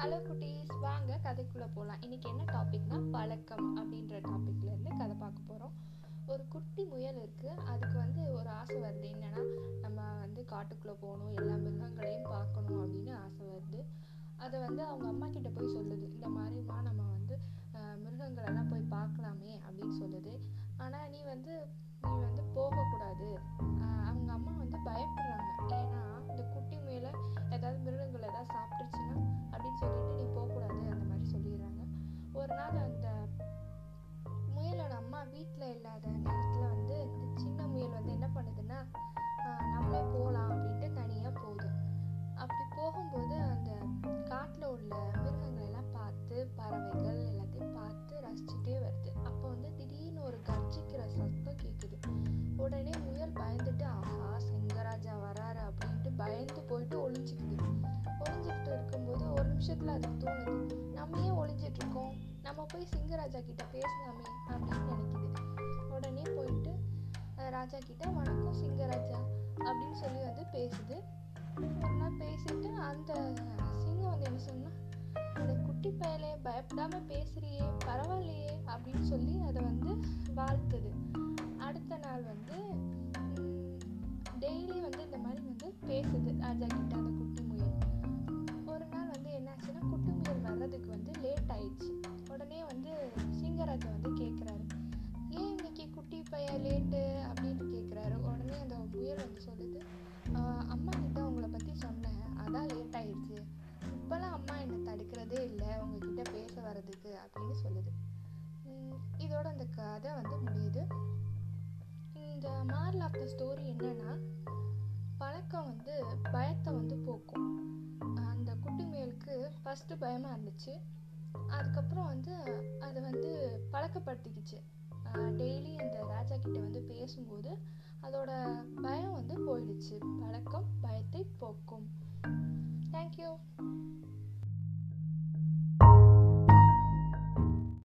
Hello குட்டிஸ். வாங்க கதைக்குள்ளே போகலாம் இன்றைக்கி என்ன டாபிக்னா பழக்கம் அப்படின்ற டாப்பிக்லேருந்து கதை பார்க்க போகிறோம் ஒரு குட்டி முயல் இருக்குது அதுக்கு வந்து ஒரு ஆசை வருது. என்னென்னா நம்ம வந்து காட்டுக்குள்ளே போகணும் எல்லா மிருகங்களையும் பார்க்கணும் அப்படின்னு ஆசை வருது. அதை வந்து அவங்க அம்மா கிட்ட போய் சொல்லுது. இந்த மாதிரிமா நம்ம வந்து மிருகங்களெல்லாம் போய் பார்க்கலாமே அப்படின்னு சொல்லுது. ஆனால் நீ வந்து நீ வந்து போகக்கூடாது. ஒரு நிமிஷத்துல அதுக்கு தோணுது. நம்ம ஏன் ஒளிஞ்சிட்டுருக்கோம் நம்ம போய் சிங்கராஜா கிட்ட பேசலாமே அப்படின்னு நினைக்கிது. உடனே போயிட்டு ராஜா கிட்ட வணக்கம் சிங்கராஜா அப்படின்னு சொல்லி வந்து பேசுது. ஒரு நாள் பேசிட்டு அந்த சிங்கம் வந்து என்ன சொன்னா அந்த குட்டி பயலே பயப்படாம பேசுறியே பரவாயில்லையே அப்படின்னு சொல்லி அதை வந்து வாழ்த்துது. அடுத்த நாள் வந்து டெய்லி வந்து இந்த மாதிரி வந்து பேசுது ராஜா கிட்ட. சிங்கராஜா வந்து கேட்குறாரு ஏன் இன்னைக்கு குட்டி பையன் லேட்டு அப்படின்னு கேட்குறாரு உடனே அந்த முயல் வந்து சொல்லுது அம்மா கிட்ட உங்களை பற்றி சொன்னேன். அதான் லேட் ஆயிடுச்சு. இப்போல்லாம் அம்மா என்னை தடுக்கிறதே இல்லை. உங்ககிட்ட பேச வர்றதுக்கு அப்படின்னு சொல்லுது. இதோட அந்த கதை வந்து முடியுது. இந்த மாரல் ஆஃப் த ஸ்டோரி என்னன்னா பழக்கம் வந்து பயத்தை வந்து போக்கும். அந்த குட்டி முயலுக்கு ஃபஸ்ட்டு பயமாக இருந்துச்சு. அதுக்கப்புறம் வந்து அதை வந்து பழக்கப்படுத்திக்கிச்சு. டெய்லி அந்த ராஜா கிட்ட வந்து பேசும்போது அதோட பயம் வந்து போயிடுச்சு. பழக்கம் பயத்தை போக்கும். தேங்க்யூ